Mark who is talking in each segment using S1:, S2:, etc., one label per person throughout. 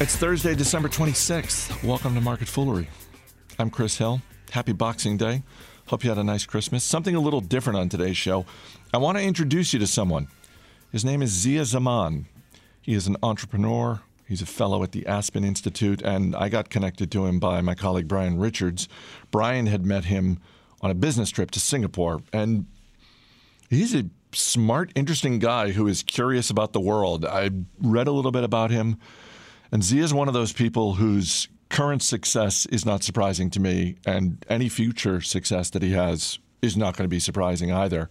S1: It's Thursday, December 26th. Welcome to Market Foolery. I'm Chris Hill. Happy Boxing Day. Hope you had a nice Christmas. Something a little different on today's show. I want to introduce you to someone. His name is Zia Zaman. He is an entrepreneur. He's a fellow at the Aspen Institute, and I got connected to him by my colleague Brian Richards. Brian had met him on a business trip to Singapore, and he's a smart, interesting guy who is curious about the world. I read a little bit about him, and Zia is one of those people whose current success is not surprising to me, and any future success that he has is not going to be surprising either.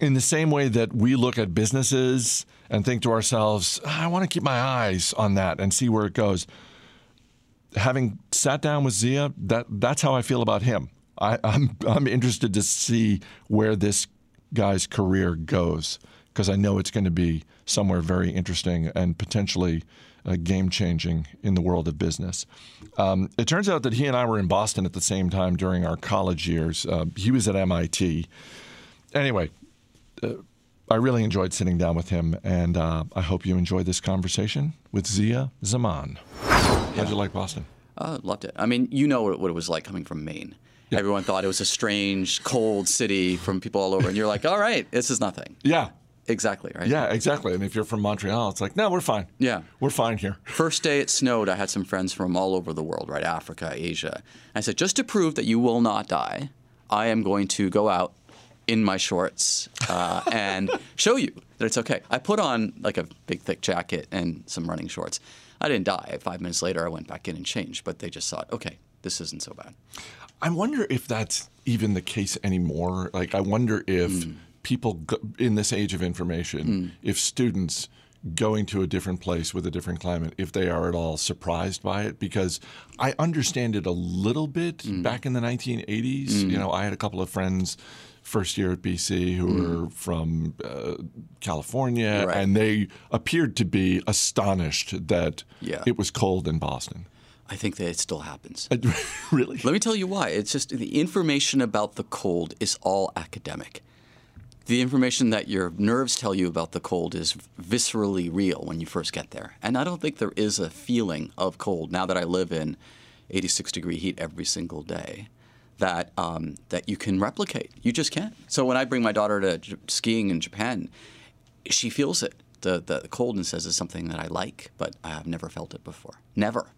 S1: In the same way that we look at businesses and think to ourselves, I want to keep my eyes on that and see where it goes. Having sat down with Zia, that that's how I feel about him. I, I'm I'm interested to see where this guy's career goes because I know it's going to be somewhere very interesting and potentially uh, game changing in the world of business. Um, it turns out that he and I were in Boston at the same time during our college years. Uh, he was at MIT. Anyway, uh, I really enjoyed sitting down with him, and uh, I hope you enjoyed this conversation with Zia Zaman. How'd you like Boston?
S2: Uh, loved it. I mean, you know what it was like coming from Maine. Yeah. Everyone thought it was a strange, cold city from people all over, and you're like, all right, this is nothing.
S1: Yeah.
S2: Exactly, right?
S1: Yeah, exactly. And if you're from Montreal, it's like, no, we're fine.
S2: Yeah.
S1: We're fine here.
S2: First day it snowed, I had some friends from all over the world, right? Africa, Asia. I said, just to prove that you will not die, I am going to go out in my shorts uh, and show you that it's okay. I put on like a big, thick jacket and some running shorts. I didn't die. Five minutes later, I went back in and changed, but they just thought, okay, this isn't so bad.
S1: I wonder if that's even the case anymore. Like, I wonder if mm. People go, in this age of information, mm. if students going to a different place with a different climate, if they are at all surprised by it, because I understand it a little bit mm. back in the 1980s. You know, I had a couple of friends first year at BC who mm. were from uh, California, right. and they appeared to be astonished that yeah. it was cold in Boston.
S2: I think that it still happens.
S1: really?
S2: Let me tell you why. It's just the information about the cold is all academic. The information that your nerves tell you about the cold is viscerally real when you first get there. And I don't think there is a feeling of cold now that I live in 86 degree heat every single day that um, that you can replicate. You just can't. So when I bring my daughter to j- skiing in Japan, she feels it. The the coldness says is something that I like, but I have never felt it before. Never.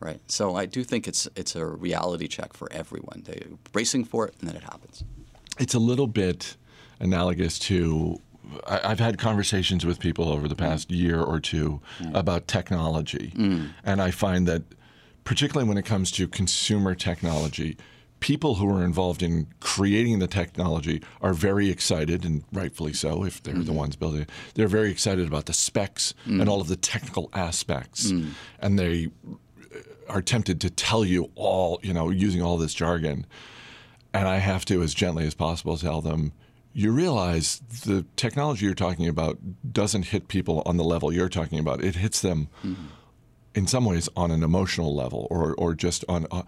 S2: Right. So I do think it's it's a reality check for everyone. They're bracing for it, and then it happens.
S1: It's a little bit analogous to I, have had conversations with people over the past mm. year or two mm. about technology, mm. and I find that particularly when it comes to consumer technology, people who are involved in creating the technology are very excited, and rightfully so, if they're mm the ones building it. They're very excited about the specs mm and all of the technical aspects, mm. and they are tempted to tell you all, you know, using all this jargon. And I have to, as gently as possible, tell them. You realize the technology you're talking about doesn't hit people on the level you're talking about. It hits them mm-hmm. in some ways on an emotional level or, or just on a,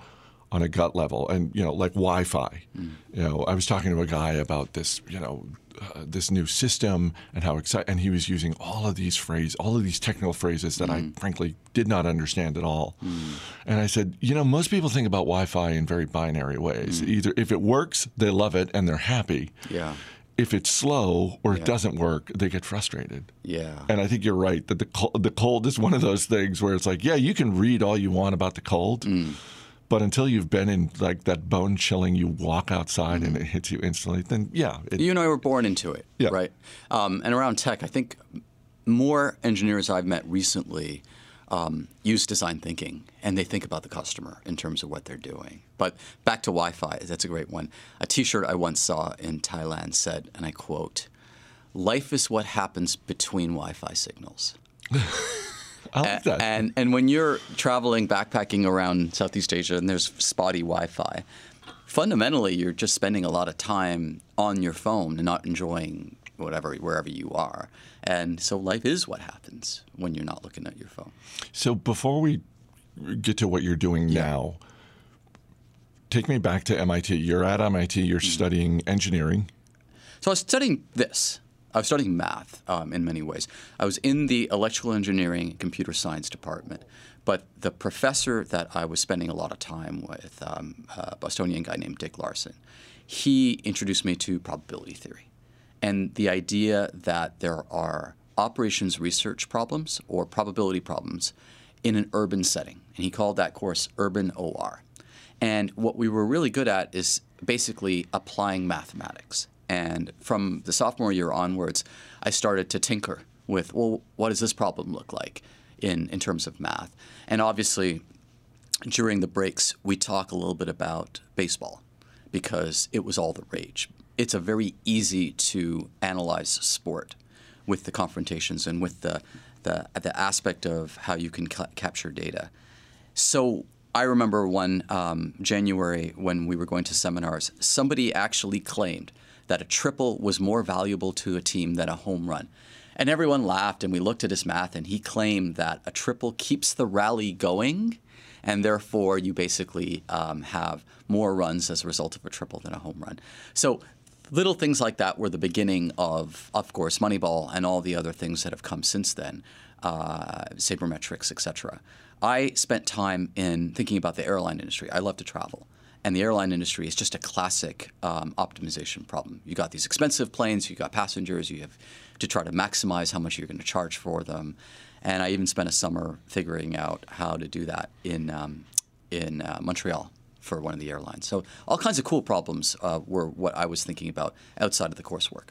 S1: on a gut level, and you know, like Wi-Fi. Mm. You know, I was talking to a guy about this, you know, uh, this new system and how excited, and he was using all of these phrases, all of these technical phrases that mm. I frankly did not understand at all. Mm. And I said, you know, most people think about Wi-Fi in very binary ways. Mm. Either if it works, they love it and they're happy.
S2: Yeah
S1: if it's slow or yeah. it doesn't work, they get frustrated.
S2: Yeah.
S1: And I think you're right that the cold, the cold is one of those things where it's like, yeah, you can read all you want about the cold, mm. But until you've been in like that bone chilling, you walk outside mm-hmm. and it hits you instantly. Then yeah,
S2: it, you and I were born into it,
S1: yeah.
S2: right? Um, and around tech, I think more engineers I've met recently um, use design thinking and they think about the customer in terms of what they're doing. But back to Wi-Fi, that's a great one. A T-shirt I once saw in Thailand said, and I quote, "Life is what happens between Wi-Fi signals."
S1: I like that.
S2: And and when you're traveling backpacking around Southeast Asia and there's spotty Wi-Fi, fundamentally you're just spending a lot of time on your phone and not enjoying whatever wherever you are. And so life is what happens when you're not looking at your phone.
S1: So before we get to what you're doing yeah. now, take me back to MIT. You're at MIT. You're mm-hmm. studying engineering.
S2: So I was studying this I was studying math um, in many ways. I was in the electrical engineering computer science department, but the professor that I was spending a lot of time with, um, a Bostonian guy named Dick Larson, he introduced me to probability theory and the idea that there are operations research problems or probability problems in an urban setting. And he called that course Urban OR. And what we were really good at is basically applying mathematics. And from the sophomore year onwards, I started to tinker with, well, what does this problem look like in, in terms of math? And obviously, during the breaks, we talk a little bit about baseball because it was all the rage. It's a very easy to analyze sport with the confrontations and with the, the, the aspect of how you can ca- capture data. So I remember one um, January when we were going to seminars, somebody actually claimed that a triple was more valuable to a team than a home run. And everyone laughed, and we looked at his math, and he claimed that a triple keeps the rally going, and therefore you basically um, have more runs as a result of a triple than a home run. So little things like that were the beginning of, of course, Moneyball and all the other things that have come since then, uh, sabermetrics, etc. I spent time in thinking about the airline industry. I love to travel. And the airline industry is just a classic um, optimization problem. You got these expensive planes, you got passengers, you have to try to maximize how much you're going to charge for them. And I even spent a summer figuring out how to do that in um, in uh, Montreal for one of the airlines. So all kinds of cool problems uh, were what I was thinking about outside of the coursework.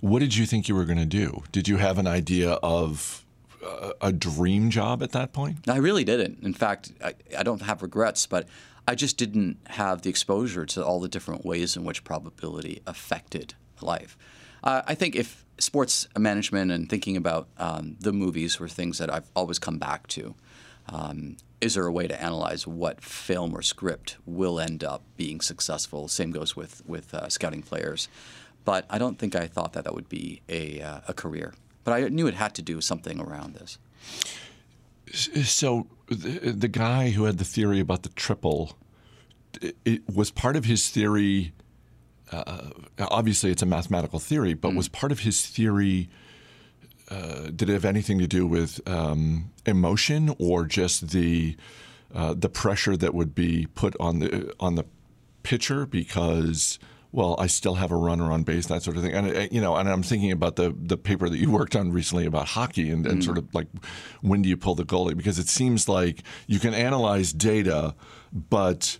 S1: What did you think you were going to do? Did you have an idea of uh, a dream job at that point?
S2: I really didn't. In fact, I, I don't have regrets, but I just didn't have the exposure to all the different ways in which probability affected life. Uh, I think if sports management and thinking about um, the movies were things that I've always come back to. Um, is there a way to analyze what film or script will end up being successful? Same goes with with uh, scouting players, but I don't think I thought that that would be a uh, a career. But I knew it had to do something around this.
S1: So the, the guy who had the theory about the triple, it was part of his theory. Uh, obviously, it's a mathematical theory, but mm. was part of his theory uh, did it have anything to do with um, emotion or just the uh, the pressure that would be put on the on the pitcher because well I still have a runner on base that sort of thing and uh, you know and I'm thinking about the the paper that you worked on recently about hockey and, and mm. sort of like when do you pull the goalie because it seems like you can analyze data but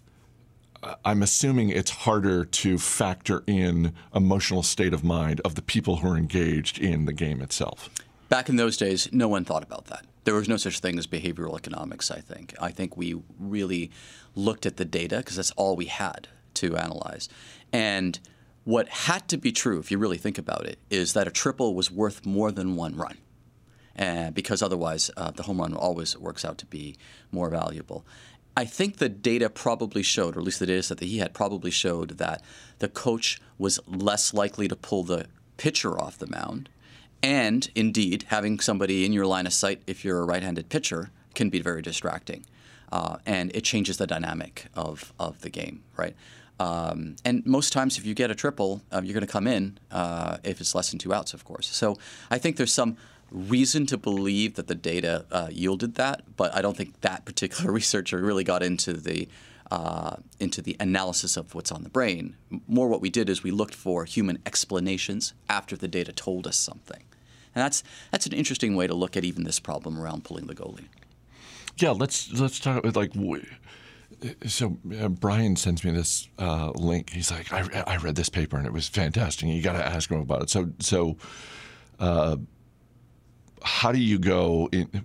S1: I'm assuming it's harder to factor in emotional state of mind of the people who are engaged in the game itself.
S2: Back in those days, no one thought about that. There was no such thing as behavioral economics, I think. I think we really looked at the data because that's all we had to analyze. And what had to be true, if you really think about it, is that a triple was worth more than one run. Because otherwise, uh, the home run always works out to be more valuable. I think the data probably showed, or at least the data set that he had probably showed, that the coach was less likely to pull the pitcher off the mound. And indeed, having somebody in your line of sight, if you're a right handed pitcher, can be very distracting. Uh, and it changes the dynamic of, of the game, right? Um, and most times, if you get a triple, uh, you're going to come in uh, if it's less than two outs, of course. So I think there's some reason to believe that the data uh, yielded that, but I don't think that particular researcher really got into the uh, into the analysis of what's on the brain. More, what we did is we looked for human explanations after the data told us something, and that's that's an interesting way to look at even this problem around pulling the goalie.
S1: Yeah, let's let's talk like. So uh, Brian sends me this uh, link. He's like, I, I read this paper and it was fantastic. You got to ask him about it. So so. How do you go in?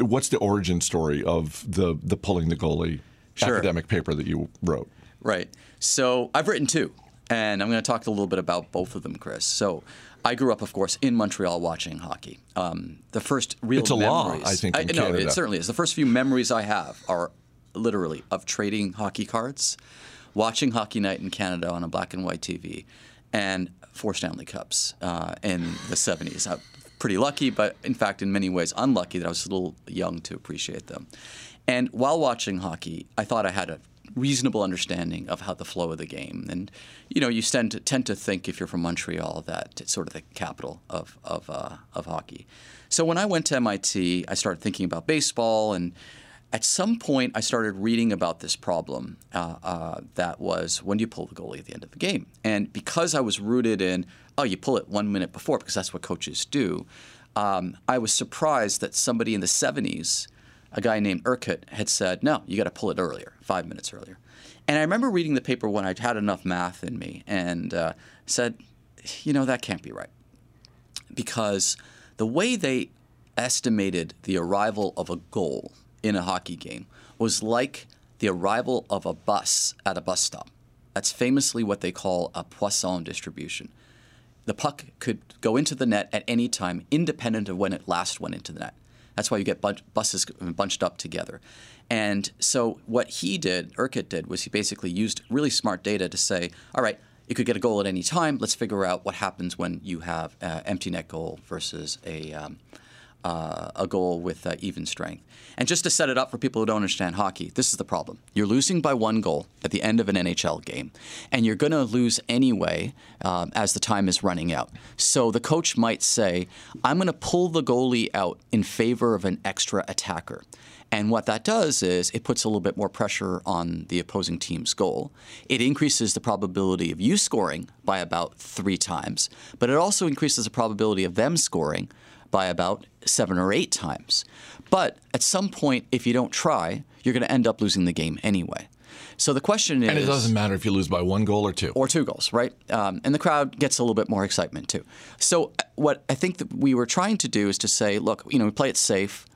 S1: What's the origin story of the the pulling the goalie sure. academic paper that you wrote?
S2: Right. So I've written two, and I'm going to talk a little bit about both of them, Chris. So I grew up, of course, in Montreal watching hockey. Um, the first real
S1: it's a
S2: memories,
S1: law, I think. I,
S2: no, it certainly is. The first few memories I have are literally of trading hockey cards, watching Hockey Night in Canada on a black and white TV, and four Stanley Cups uh, in the 70s pretty lucky, but in fact, in many ways, unlucky that I was a little young to appreciate them. And while watching hockey, I thought I had a reasonable understanding of how the flow of the game. And you know, you tend to tend to think if you're from Montreal that it's sort of the capital of of uh, of hockey. So when I went to MIT, I started thinking about baseball, and at some point, I started reading about this problem uh, uh, that was when do you pull the goalie at the end of the game? And because I was rooted in, oh, you pull it one minute before because that's what coaches do, um, I was surprised that somebody in the 70s, a guy named Urquhart, had said, no, you got to pull it earlier, five minutes earlier. And I remember reading the paper when I had enough math in me and uh, said, you know, that can't be right. Because the way they estimated the arrival of a goal in a hockey game was like the arrival of a bus at a bus stop. That's famously what they call a Poisson distribution. The puck could go into the net at any time, independent of when it last went into the net. That's why you get buses bunched up together. And so what he did, Urquhart did, was he basically used really smart data to say, all right, you could get a goal at any time. Let's figure out what happens when you have an empty net goal versus a, um, uh, a goal with uh, even strength. And just to set it up for people who don't understand hockey, this is the problem. You're losing by one goal at the end of an NHL game, and you're going to lose anyway um, as the time is running out. So the coach might say, I'm going to pull the goalie out in favor of an extra attacker. And what that does is it puts a little bit more pressure on the opposing team's goal. It increases the probability of you scoring by about three times, but it also increases the probability of them scoring by about seven or eight times. But at some point, if you don't try, you're going to end up losing the game anyway. So the question is,
S1: and it doesn't matter if you lose by one goal or two,
S2: or two goals, right? Um, and the crowd gets a little bit more excitement too. So uh, what I think that we were trying to do is to say, look, you know, we play it safe.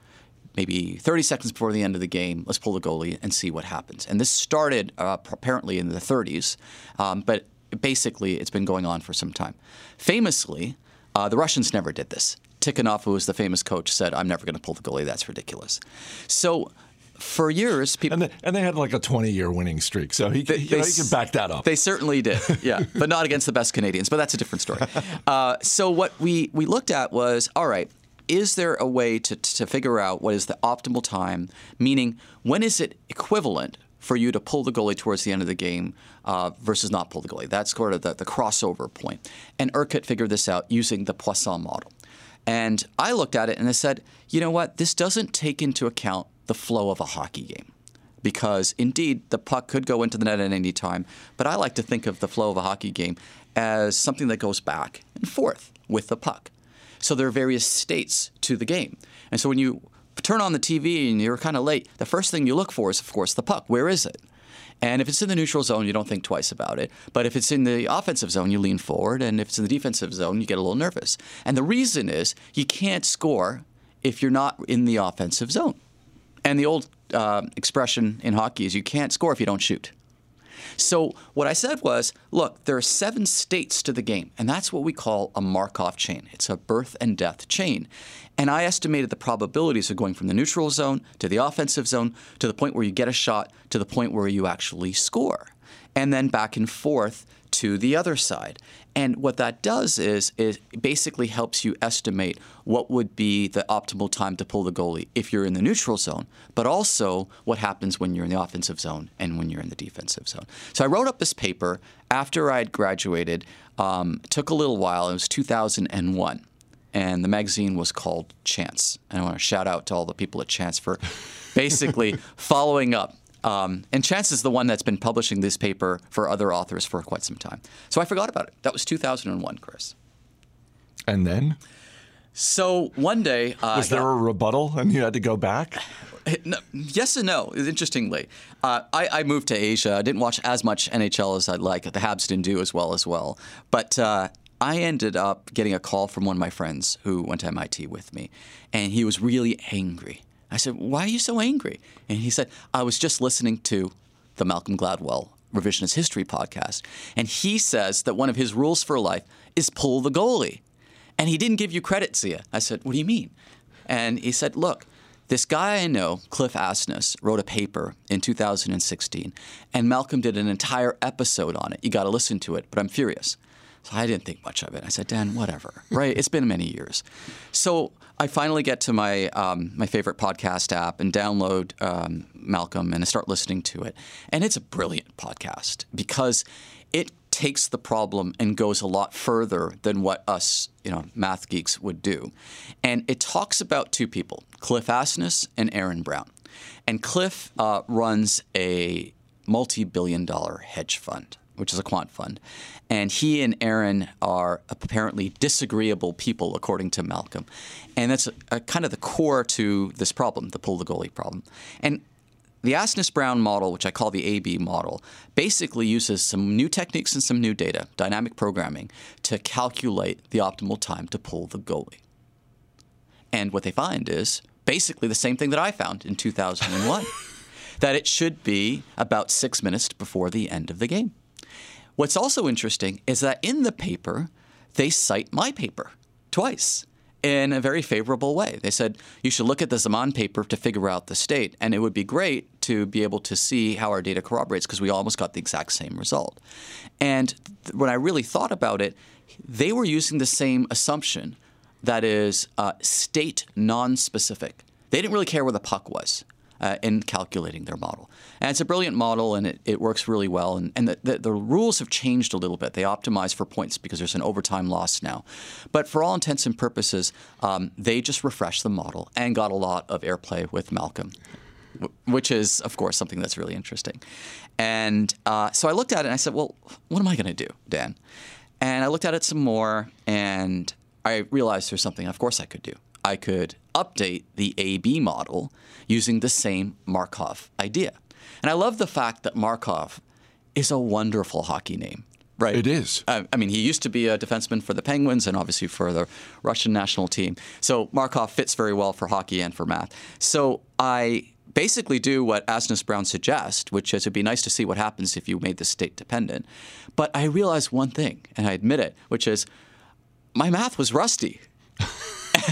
S2: Maybe 30 seconds before the end of the game, let's pull the goalie and see what happens. And this started uh, apparently in the 30s, um, but basically it's been going on for some time. Famously, uh, the Russians never did this. Tikhonov, who was the famous coach, said, "I'm never going to pull the goalie. That's ridiculous." So for years, people
S1: and they, and they, had like a 20 year winning streak, so he, they, you know, he can back that up.
S2: They certainly did, yeah, but not against the best Canadians. But that's a different story. Uh, so what we we looked at was all right. Is there a way to, to figure out what is the optimal time? Meaning, when is it equivalent for you to pull the goalie towards the end of the game uh, versus not pull the goalie? That's sort of the, the crossover point. And Urquhart figured this out using the Poisson model. And I looked at it and I said, you know what? This doesn't take into account the flow of a hockey game. Because indeed, the puck could go into the net at any time. But I like to think of the flow of a hockey game as something that goes back and forth with the puck. So there are various states to the game. And so when you turn on the TV and you're kind of late, the first thing you look for is, of course, the puck. Where is it? And if it's in the neutral zone, you don't think twice about it. But if it's in the offensive zone, you lean forward. And if it's in the defensive zone, you get a little nervous. And the reason is you can't score if you're not in the offensive zone. And the old uh, expression in hockey is you can't score if you don't shoot. So what I said was, look, there are seven states to the game, and that's what we call a Markov chain. It's a birth and death chain. And I estimated the probabilities of going from the neutral zone to the offensive zone to the point where you get a shot to the point where you actually score. And then back and forth to the other side. And what that does is it basically helps you estimate what would be the optimal time to pull the goalie if you're in the neutral zone, but also what happens when you're in the offensive zone and when you're in the defensive zone. So I wrote up this paper after I had graduated. Um, took a little while. It was 2001 and the magazine was called Chance. And I want to shout out to all the people at Chance for basically following up um, and Chance is the one that's been publishing this paper for other authors for quite some time. So I forgot about it. That was 2001, Chris.
S1: And then?
S2: So one day.
S1: Uh, was there a rebuttal and you had to go back?
S2: No, yes and no. Interestingly, uh, I, I, moved to Asia. I didn't watch as much NHL as I'd like. The Habs didn't do as well as well. But uh, I ended up getting a call from one of my friends who went to MIT with me, and he was really angry I said, Why are you so angry? And he said, I was just listening to the Malcolm Gladwell Revisionist History podcast. And he says that one of his rules for life is pull the goalie. And he didn't give you credit, Zia. I said, What do you mean? And he said, Look, this guy I know, Cliff Asness, wrote a paper in 2016, and Malcolm did an entire episode on it. You got to listen to it, but I'm furious. So I didn't think much of it. I said, Dan, whatever, right? It's been many years. So I finally get to my um, my favorite podcast app and download um, Malcolm and I start listening to it. And it's a brilliant podcast because it takes the problem and goes a lot further than what us, you know, math geeks would do. And it talks about two people, Cliff Asness and Aaron Brown. And Cliff uh, runs a multi-billion dollar hedge fund which is a quant fund. And he and Aaron are apparently disagreeable people, according to Malcolm. And that's a, a kind of the core to this problem, the pull the goalie problem. And the Asness Brown model, which I call the AB model, basically uses some new techniques and some new data, dynamic programming, to calculate the optimal time to pull the goalie. And what they find is basically the same thing that I found in 2001 that it should be about six minutes before the end of the game. What's also interesting is that in the paper, they cite my paper twice in a very favorable way. They said you should look at the Zaman paper to figure out the state, and it would be great to be able to see how our data corroborates because we almost got the exact same result. And th- when I really thought about it, they were using the same assumption that is uh, state non-specific. They didn't really care where the puck was uh, in calculating their model. And it's a brilliant model and it, it works really well. And, and the, the, the, rules have changed a little bit. They optimize for points because there's an overtime loss now. But for all intents and purposes, um, they just refreshed the model and got a lot of airplay with Malcolm. Which is, of course, something that's really interesting. And uh, so I looked at it and I said, well, what am I going to do, Dan? And I looked at it some more and I realized there's something, of course, I could do. I could update the AB model using the same Markov idea. And I love the fact that Markov is a wonderful hockey name. Right.
S1: It is.
S2: I, I mean, he used to be a defenseman for the Penguins and obviously for the Russian national team. So Markov fits very well for hockey and for math. So I basically do what Asness Brown suggests, which is it'd be nice to see what happens if you made this state dependent. But I realized one thing, and I admit it, which is my math was rusty.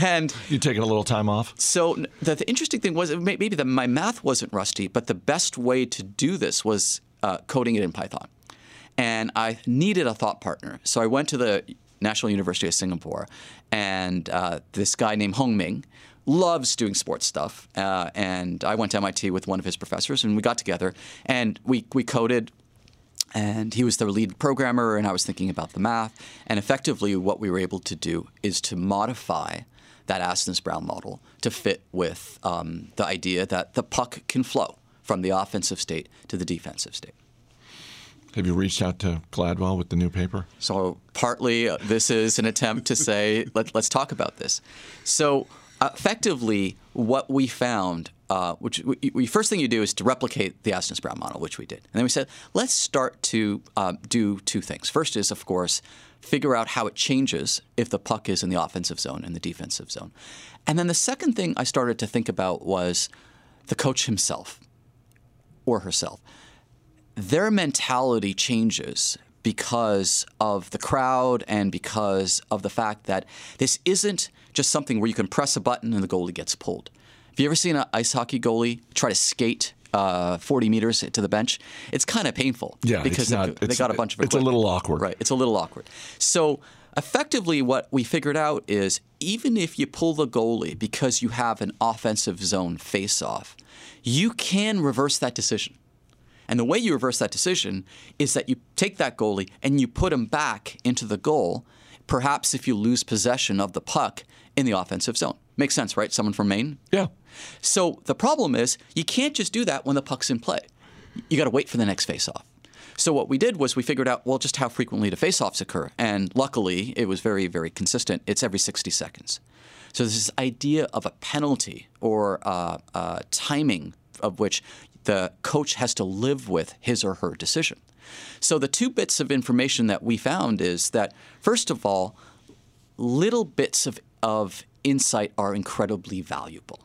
S2: And
S1: you taking a little time off.
S2: So the, the interesting thing was maybe that my math wasn't rusty, but the best way to do this was uh, coding it in Python, and I needed a thought partner. So I went to the National University of Singapore, and uh, this guy named Hong Ming loves doing sports stuff. Uh, and I went to MIT with one of his professors, and we got together and we, we coded. And he was the lead programmer, and I was thinking about the math. And effectively, what we were able to do is to modify that Asness Brown model to fit with um, the idea that the puck can flow from the offensive state to the defensive state.
S1: Have you reached out to Gladwell with the new paper?
S2: So, partly uh, this is an attempt to say, let, us talk about this. So, uh, effectively, what we found, uh, which we, we, first thing you do is to replicate the Asness Brown model, which we did. And then we said, let's start to uh, do two things. First is, of course, figure out how it changes if the puck is in the offensive zone and the defensive zone. And then the second thing I started to think about was the coach himself or herself. Their mentality changes because of the crowd and because of the fact that this isn't just something where you can press a button and the goalie gets pulled. Have you ever seen an ice hockey goalie try to skate uh, 40 meters to the bench, it's kind of painful.
S1: Yeah,
S2: because
S1: not,
S2: they, they, got a bunch of
S1: It's a little awkward.
S2: Right, it's a little awkward. So effectively, what we figured out is even if you pull the goalie because you have an offensive zone face-off, you can reverse that decision. And the way you reverse that decision is that you take that goalie and you put him back into the goal, perhaps if you lose possession of the puck in the offensive zone. Makes sense, right? Someone from Maine?
S1: Yeah.
S2: So the problem is you can't just do that when the puck's in play. You got to wait for the next faceoff. So what we did was we figured out well just how frequently the faceoffs occur, and luckily it was very very consistent. It's every 60 seconds. So this idea of a penalty or uh, uh, timing of which the coach has to live with his or her decision. So the two bits of information that we found is that first of all, little bits of, of insight are incredibly valuable.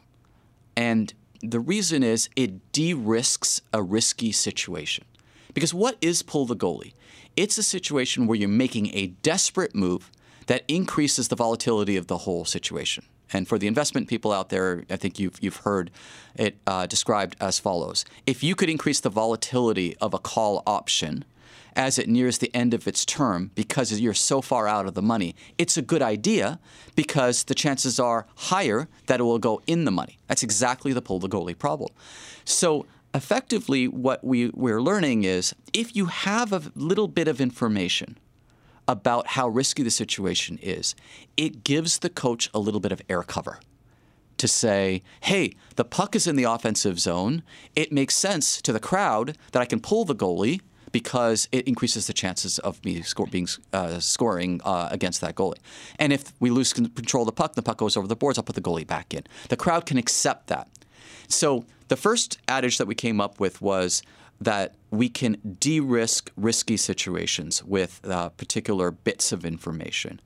S2: And the reason is it de risks a risky situation. Because what is pull the goalie? It's a situation where you're making a desperate move that increases the volatility of the whole situation. And for the investment people out there, I think you've, you've heard it uh, described as follows If you could increase the volatility of a call option as it nears the end of its term because you're so far out of the money, it's a good idea because the chances are higher that it will go in the money. That's exactly the pull the goalie problem. So effectively, what we, we're learning is if you have a little bit of information about how risky the situation is, it gives the coach a little bit of air cover to say, hey, the puck is in the offensive zone. It makes sense to the crowd that I can pull the goalie because it increases the chances of me score, being uh, scoring uh, against that goalie. And if we lose control of the puck, the puck goes over the boards, I'll put the goalie back in. The crowd can accept that. So the first adage that we came up with was that we can de-risk risky situations with uh, particular bits of information.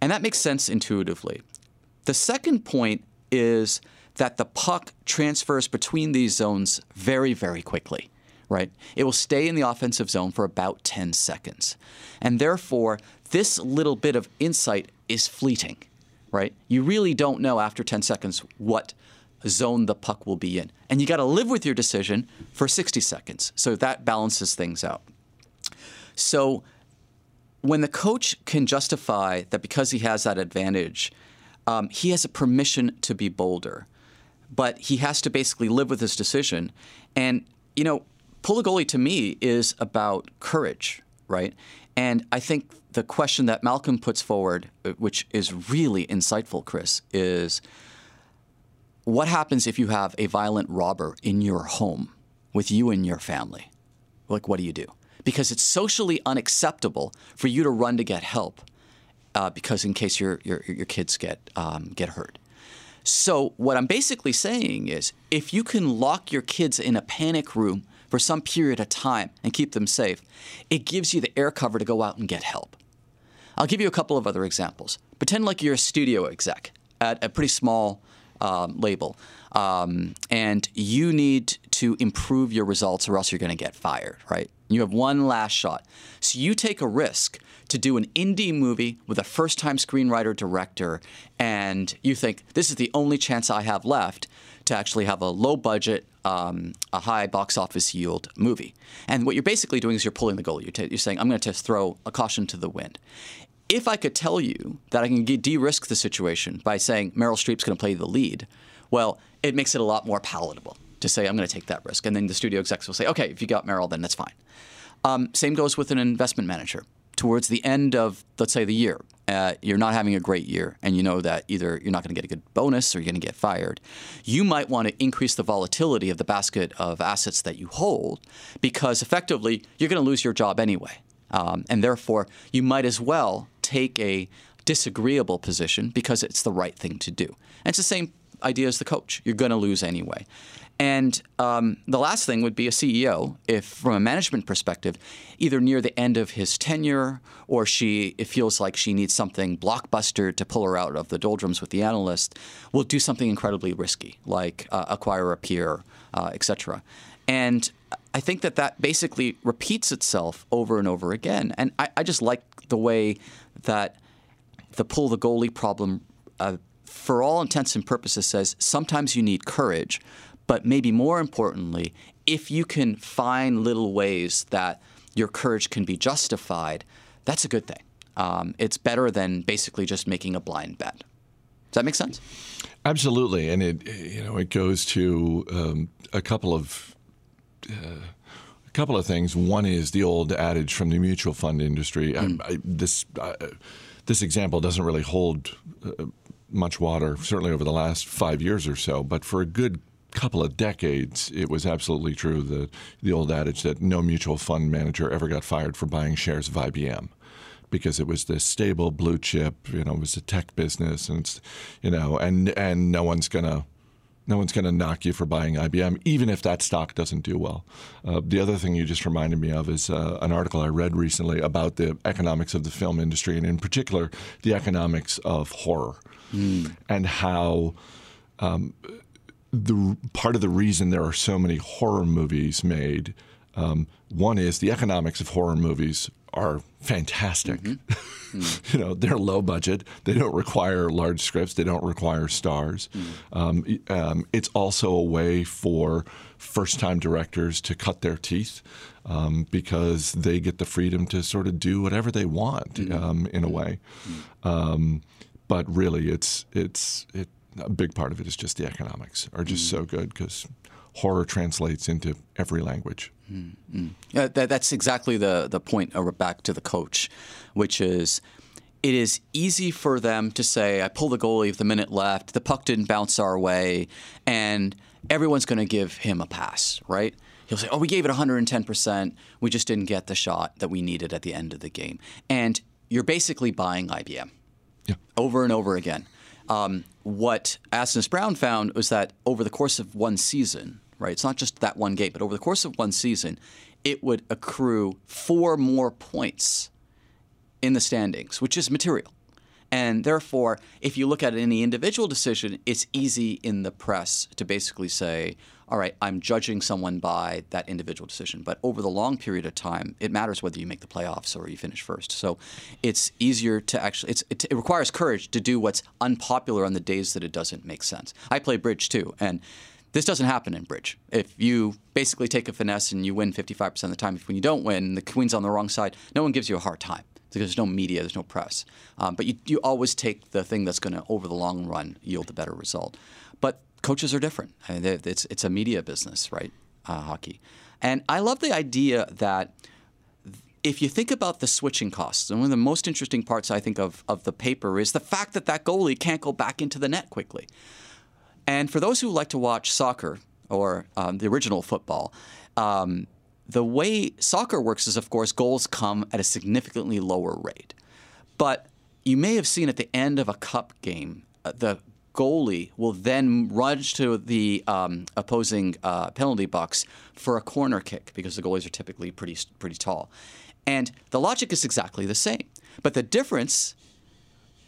S2: And that makes sense intuitively. The second point is that the puck transfers between these zones very, very quickly, right? It will stay in the offensive zone for about 10 seconds. And therefore, this little bit of insight is fleeting, right? You really don't know after 10 seconds what zone the puck will be in. And you got to live with your decision for 60 seconds. So that balances things out. So when the coach can justify that because he has that advantage, um, he has a permission to be bolder, but he has to basically live with his decision. And you know, pull a goalie to me is about courage, right? And I think the question that Malcolm puts forward, uh, which is really insightful, Chris, is what happens if you have a violent robber in your home with you and your family? Like, what do you do? Because it's socially unacceptable for you to run to get help uh, because in case your, your, your kids get, um, get hurt. So, what I'm basically saying is if you can lock your kids in a panic room for some period of time and keep them safe, it gives you the air cover to go out and get help. I'll give you a couple of other examples. Pretend like you're a studio exec at a pretty small um, label, um, and you need to improve your results or else you're going to get fired, right? You have one last shot. So you take a risk to do an indie movie with a first time screenwriter director, and you think this is the only chance I have left to actually have a low budget, um, a high box office yield movie. And what you're basically doing is you're pulling the goal. You're, you're saying, I'm going to throw a caution to the wind. If I could tell you that I can de risk the situation by saying Meryl Streep's going to play the lead, well, it makes it a lot more palatable to say, I'm going to take that risk. And then the studio execs will say, okay, if you got Meryl, then that's fine. Um, same goes with an investment manager towards the end of, let's say, the year, uh, you're not having a great year, and you know that either you're not going to get a good bonus or you're going to get fired, you might want to increase the volatility of the basket of assets that you hold because effectively you're going to lose your job anyway. Um, and therefore, you might as well take a disagreeable position because it's the right thing to do. And it's the same idea as the coach. You're going to lose anyway. And um, the last thing would be a CEO, if from a management perspective, either near the end of his tenure or she it feels like she needs something blockbuster to pull her out of the doldrums with the analyst, will do something incredibly risky, like uh, acquire a peer, uh, etc. And I think that that basically repeats itself over and over again. And I, I just like the way that the pull the goalie problem, uh, for all intents and purposes, says sometimes you need courage, but maybe more importantly, if you can find little ways that your courage can be justified, that's a good thing. Um, it's better than basically just making a blind bet. Does that make sense?
S1: Absolutely, and it you know it goes to um, a couple of uh, a couple of things. One is the old adage from the mutual fund industry. Mm. I, I, this uh, this example doesn't really hold uh, much water, certainly over the last five years or so. But for a good couple of decades, it was absolutely true the the old adage that no mutual fund manager ever got fired for buying shares of IBM because it was this stable blue chip, you know, it was a tech business and it's, you know, and and no one's going to no one's going to knock you for buying IBM, even if that stock doesn't do well. Uh, the other thing you just reminded me of is uh, an article I read recently about the economics of the film industry, and in particular, the economics of horror, mm. and how um, the part of the reason there are so many horror movies made. Um, one is the economics of horror movies are fantastic. you know, they're low budget. They don't require large scripts. They don't require stars. Um, y- um, it's also a way for first-time directors to cut their teeth um, because they get the freedom to sort of do whatever they want um, in a way. Um, but really, it's it's it, a big part of it is just the economics are just hmm. so good because horror translates into every language. Hmm, hmm.
S2: Yeah, that, that's exactly the the point. uh, Back to the coach, which is. It is easy for them to say, I pulled the goalie with a minute left, the puck didn't bounce our way, and everyone's going to give him a pass, right? He'll say, Oh, we gave it 110%. We just didn't get the shot that we needed at the end of the game. And you're basically buying IBM
S1: Yeah.
S2: over and over again. Um, what Asness Brown found was that over the course of one season, right? It's not just that one game, but over the course of one season, it would accrue four more points in the standings, which is material. And therefore, if you look at any individual decision, it's easy in the press to basically say, all right, I'm judging someone by that individual decision. But over the long period of time, it matters whether you make the playoffs or you finish first. So it's easier to actually, it, it requires courage to do what's unpopular on the days that it doesn't make sense. I play bridge too. And this doesn't happen in bridge. If you basically take a finesse and you win 55% of the time, if when you don't win, the queen's on the wrong side, no one gives you a hard time because there's no media, there's no press. Um, but you, you always take the thing that's going to, over the long run, yield a better result. But coaches are different. I mean, it's, it's a media business, right? Uh, hockey. And I love the idea that if you think about the switching costs, and one of the most interesting parts I think of, of the paper is the fact that that goalie can't go back into the net quickly. And for those who like to watch soccer or um, the original football, um, the way soccer works is, of course, goals come at a significantly lower rate. But you may have seen at the end of a cup game, uh, the goalie will then rush to the um, opposing uh, penalty box for a corner kick because the goalies are typically pretty pretty tall, and the logic is exactly the same. But the difference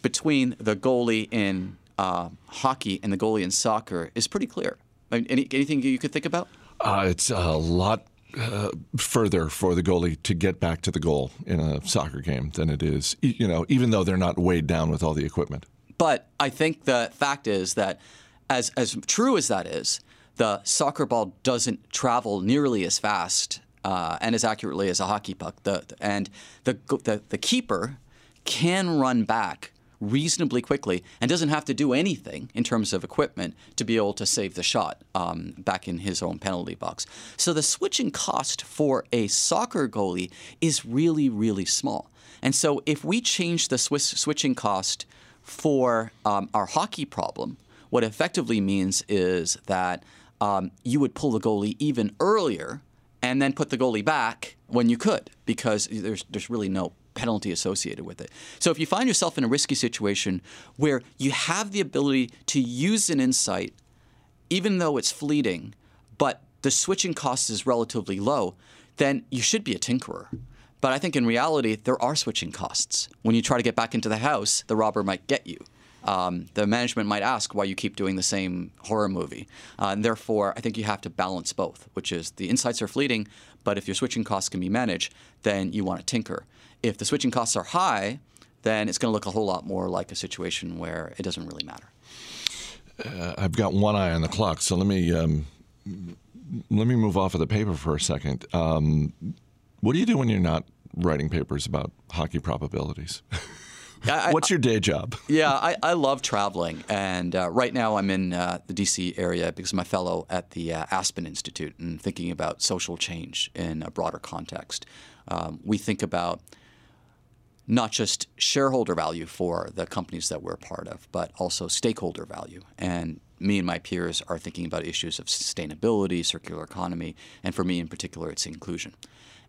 S2: between the goalie in uh, hockey and the goalie in soccer is pretty clear. Any, anything you could think about?
S1: Uh, it's a lot uh, further for the goalie to get back to the goal in a soccer game than it is, you know, even though they're not weighed down with all the equipment.
S2: But I think the fact is that, as as true as that is, the soccer ball doesn't travel nearly as fast uh, and as accurately as a hockey puck. The and the the, the keeper can run back reasonably quickly and doesn't have to do anything in terms of equipment to be able to save the shot um, back in his own penalty box. So the switching cost for a soccer goalie is really, really small. And so if we change the Swiss switching cost for um, our hockey problem, what effectively means is that um, you would pull the goalie even earlier and then put the goalie back when you could because there's there's really no penalty associated with it. So if you find yourself in a risky situation where you have the ability to use an insight, even though it's fleeting, but the switching cost is relatively low, then you should be a tinkerer. But I think in reality, there are switching costs. When you try to get back into the house, the robber might get you. Um, the management might ask why you keep doing the same horror movie. Uh, and therefore, I think you have to balance both, which is the insights are fleeting, but if your switching costs can be managed, then you want to tinker. If the switching costs are high, then it's going to look a whole lot more like a situation where it doesn't really matter.
S1: Uh, I've got one eye on the clock, so let me um, let me move off of the paper for a second. Um, what do you do when you're not writing papers about hockey probabilities?
S2: I-
S1: What's your day job?
S2: yeah, I, I love traveling, and uh, right now I'm in uh, the D.C. area because I'm a fellow at the uh, Aspen Institute and thinking about social change in a broader context. Um, we think about not just shareholder value for the companies that we're a part of, but also stakeholder value. And me and my peers are thinking about issues of sustainability, circular economy, and for me in particular, it's inclusion.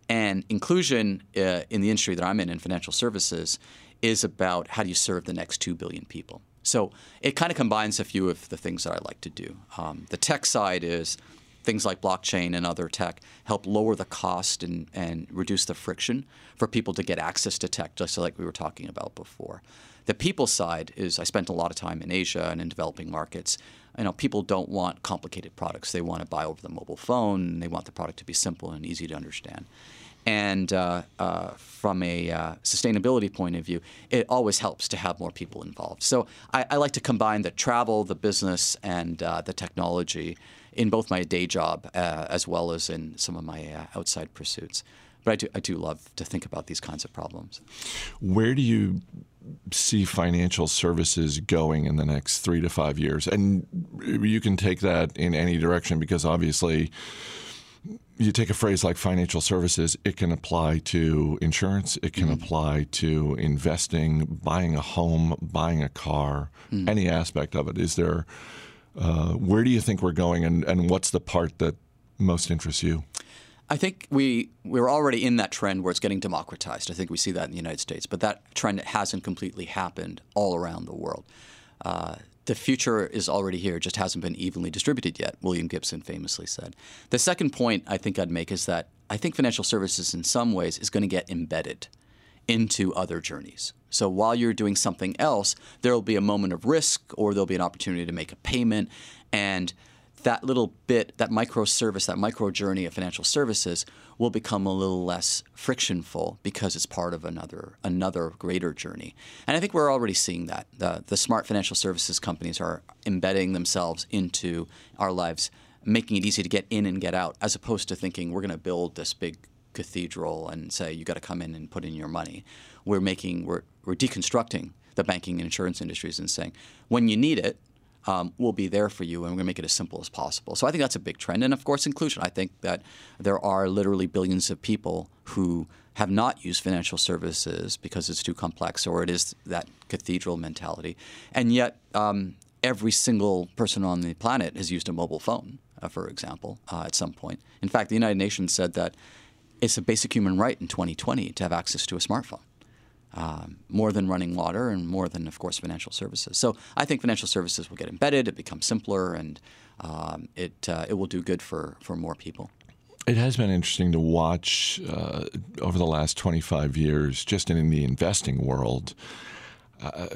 S2: And inclusion uh, in the industry that I'm in, in financial services, is about how do you serve the next 2 billion people. So it kind of combines a few of the things that I like to do. Um, the tech side is things like blockchain and other tech help lower the cost and, and reduce the friction for people to get access to tech, just like we were talking about before. The people side is I spent a lot of time in Asia and in developing markets. You know, people don't want complicated products. They want to buy over the mobile phone. They want the product to be simple and easy to understand. And uh, uh, from a uh, sustainability point of view, it always helps to have more people involved. So I, I like to combine the travel, the business, and uh, the technology in both my day job uh, as well as in some of my uh, outside pursuits. But I do, I do love to think about these kinds of problems.
S1: Where do you see financial services going in the next three to five years? And you can take that in any direction because obviously you take a phrase like financial services, it can apply to insurance, it can mm apply to investing, buying a home, buying a car, mm any aspect of it. Is there, uh, where do you think we're going and, and what's the part that most interests you?
S2: I think we we're already in that trend where it's getting democratized. I think we see that in the United States, but that trend hasn't completely happened all around the world. Uh, the future is already here, just hasn't been evenly distributed yet, William Gibson famously said. The second point I think I'd make is that I think financial services in some ways is going to get embedded into other journeys. So while you're doing something else, there will be a moment of risk or there'll be an opportunity to make a payment. And that little bit, that micro service, that micro journey of financial services will become a little less frictionful because it's part of another another greater journey. And I think we're already seeing that. The, the smart financial services companies are embedding themselves into our lives, making it easy to get in and get out, as opposed to thinking we're going to build this big cathedral and say you got to come in and put in your money. We're making we're, we're deconstructing the banking and insurance industries and saying when you need it, um, will be there for you, and we're going to make it as simple as possible. So I think that's a big trend. And of course, inclusion. I think that there are literally billions of people who have not used financial services because it's too complex or it is that cathedral mentality. And yet, um, every single person on the planet has used a mobile phone, uh, for example, uh, at some point. In fact, the United Nations said that it's a basic human right in 2020 to have access to a smartphone um, more than running water and more than, of course, financial services. So I think financial services will get embedded, it becomes simpler, and um, it, uh, it will do good for, for more people.
S1: It has been interesting to watch uh, over the last 25 years, just in the investing world. Uh,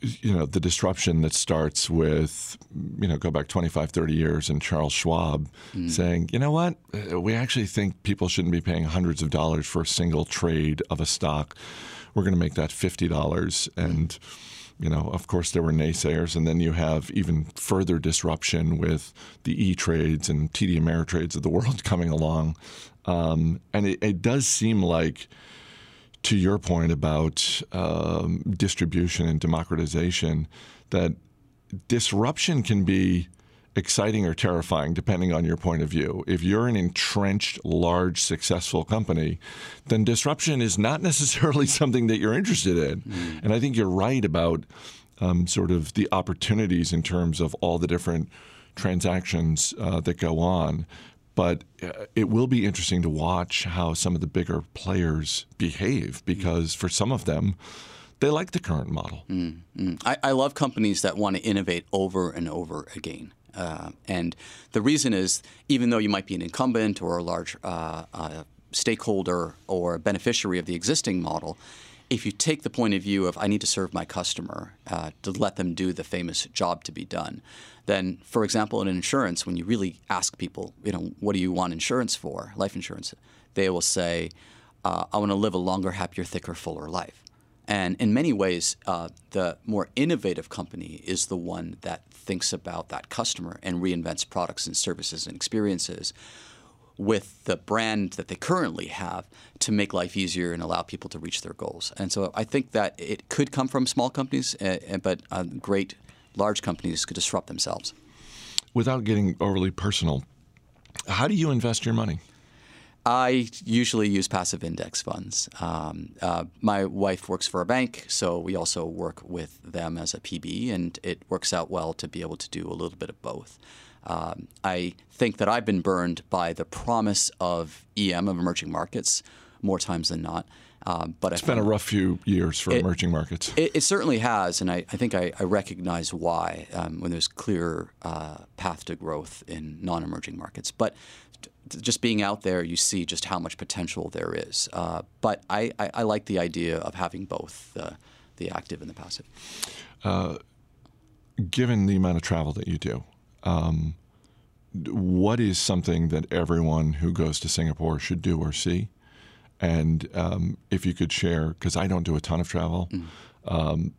S1: you know, the disruption that starts with, you know, go back 25, 30 years and Charles Schwab mm. saying, you know what, uh, we actually think people shouldn't be paying hundreds of dollars for a single trade of a stock we're going to make that fifty dollars. And you know, of course, there were naysayers, and then you have even further disruption with the E Trades and TD Ameritrades of the world coming along, um, and it, it, does seem like, to your point about um, distribution and democratization, that disruption can be exciting or terrifying, depending on your point of view. If you're an entrenched, large, successful company, then disruption is not necessarily something that you're interested in. Mm. And I think you're right about um, sort of the opportunities in terms of all the different transactions uh, that go on. But uh, it will be interesting to watch how some of the bigger players behave because for some of them, they like the current model.
S2: Mm, mm. I, I, love companies that want to innovate over and over again. Uh, and the reason is, even though you might be an incumbent or a large uh, uh, stakeholder or beneficiary of the existing model, if you take the point of view of I need to serve my customer uh, to let them do the famous job to be done, then, for example, in insurance, when you really ask people, you know, what do you want insurance for, life insurance, they will say, uh, I want to live a longer, happier, thicker, fuller life. And in many ways, uh, the more innovative company is the one that thinks about that customer and reinvents products and services and experiences with the brand that they currently have to make life easier and allow people to reach their goals. And so I think that it could come from small companies, uh, but uh, great large companies could disrupt themselves.
S1: Without getting overly personal, how do you invest your money?
S2: I usually use passive index funds. Um, uh, my wife works for a bank, so we also work with them as a PB, and it works out well to be able to do a little bit of both. Um, I think that I've been burned by the promise of EM, of emerging markets, more times than not.
S1: Um, but it's been a rough few years for it, emerging markets.
S2: It, it, certainly has, and I, I think I, I, recognize why um, when there's clear uh, path to growth in non-emerging markets. But just being out there, you see just how much potential there is. Uh, but I, I, I, like the idea of having both the, the active and the passive. Uh,
S1: given the amount of travel that you do, um, what is something that everyone who goes to Singapore should do or see? And um, if you could share, because I don't do a ton of travel, um,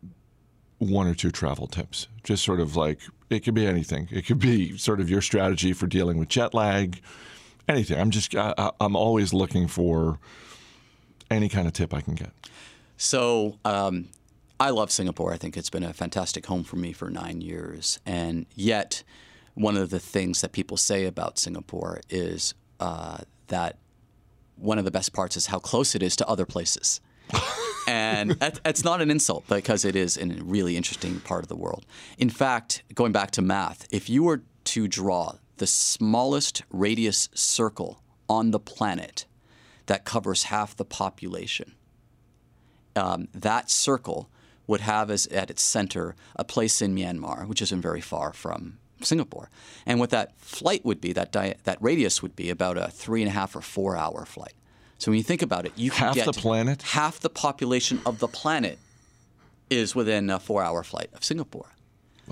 S1: one or two travel tips. Just sort of like it could be anything. It could be sort of your strategy for dealing with jet lag, anything. I'm just I, I'm always looking for any kind of tip I can get.
S2: So um, I love Singapore. I think it's been a fantastic home for me for nine years. And yet, one of the things that people say about Singapore is uh, that one of the best parts is how close it is to other places. and that, that's not an insult because it is in a really interesting part of the world. In fact, going back to math, if you were to draw the smallest radius circle on the planet that covers half the population, um, that circle would have as at its center a place in Myanmar, which isn't very far from Singapore. And what that flight would be, that di- that radius would be about a three and a half or four hour flight. So when you think about it, you
S1: Half the planet?
S2: half the population of the planet is within a four hour flight of Singapore.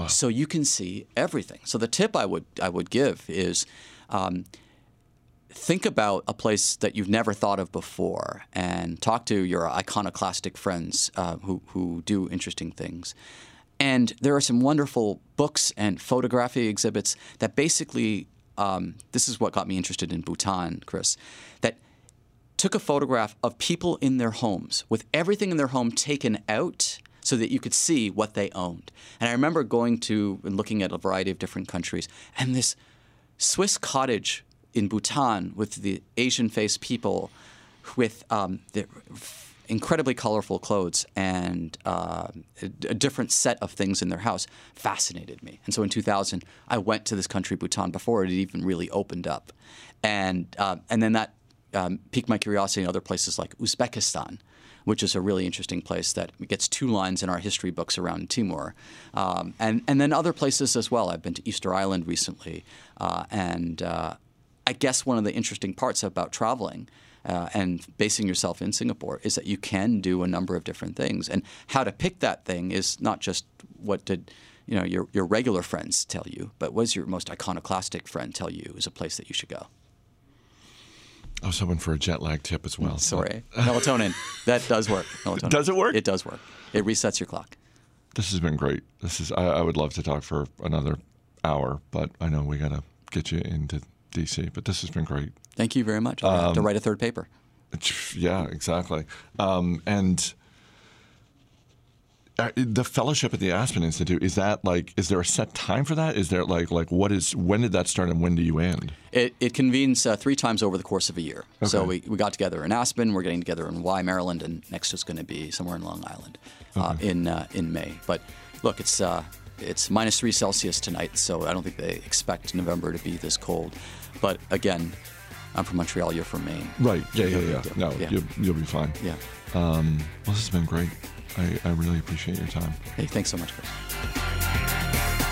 S2: So you can see everything. So the tip I would I would give is um, think about a place that you've never thought of before and talk to your iconoclastic friends uh, who, who do interesting things. And there are some wonderful books and photography exhibits that basically, um, this is what got me interested in Bhutan, Chris, that took a photograph of people in their homes with everything in their home taken out so that you could see what they owned. And I remember going to and looking at a variety of different countries and this Swiss cottage in Bhutan with the Asian faced people with um, incredibly colorful clothes and uh, a, a different set of things in their house fascinated me. And so in 2000, I went to this country, Bhutan, before it even really opened up. And, uh, and then that um, piqued my curiosity in other places like Uzbekistan, which is a really interesting place that gets two lines in our history books around Timur. Um, and, and then other places as well. I've been to Easter Island recently. Uh, and uh, I guess one of the interesting parts about traveling uh, and basing yourself in Singapore is that you can do a number of different things. And how to pick that thing is not just what did you know your, your regular friends tell you, but what does your most iconoclastic friend tell you is a place that you should go?
S1: I was hoping for a jet lag tip as well.
S2: Sorry, melatonin that does work. Melatonin.
S1: Does it work?
S2: It does work. It resets your clock.
S1: This has been great. This is. I, I would love to talk for another hour, but I know we got to get you into DC. But this has been great.
S2: Thank you very much. I have to write a third paper.
S1: Yeah, exactly. Um, and the fellowship at the Aspen Institute is that like is there a set time for that? Is there like like what is when did that start and when do you end?
S2: It, it convenes uh, three times over the course of a year.
S1: Okay.
S2: So we, we got together in Aspen, we're getting together in Wye, Maryland, and next is going to be somewhere in Long Island uh, in uh, in May. But look, it's uh, it's minus three Celsius tonight, so I don't think they expect November to be this cold. But again, I'm from Montreal, you're from Maine.
S1: Right. Yeah. Yeah.
S2: No
S1: Yeah. No,
S2: Yeah.
S1: You'll, you'll be fine.
S2: Yeah.
S1: Um, well, this has been great. I, I really appreciate your time.
S2: Hey, thanks so much, Chris.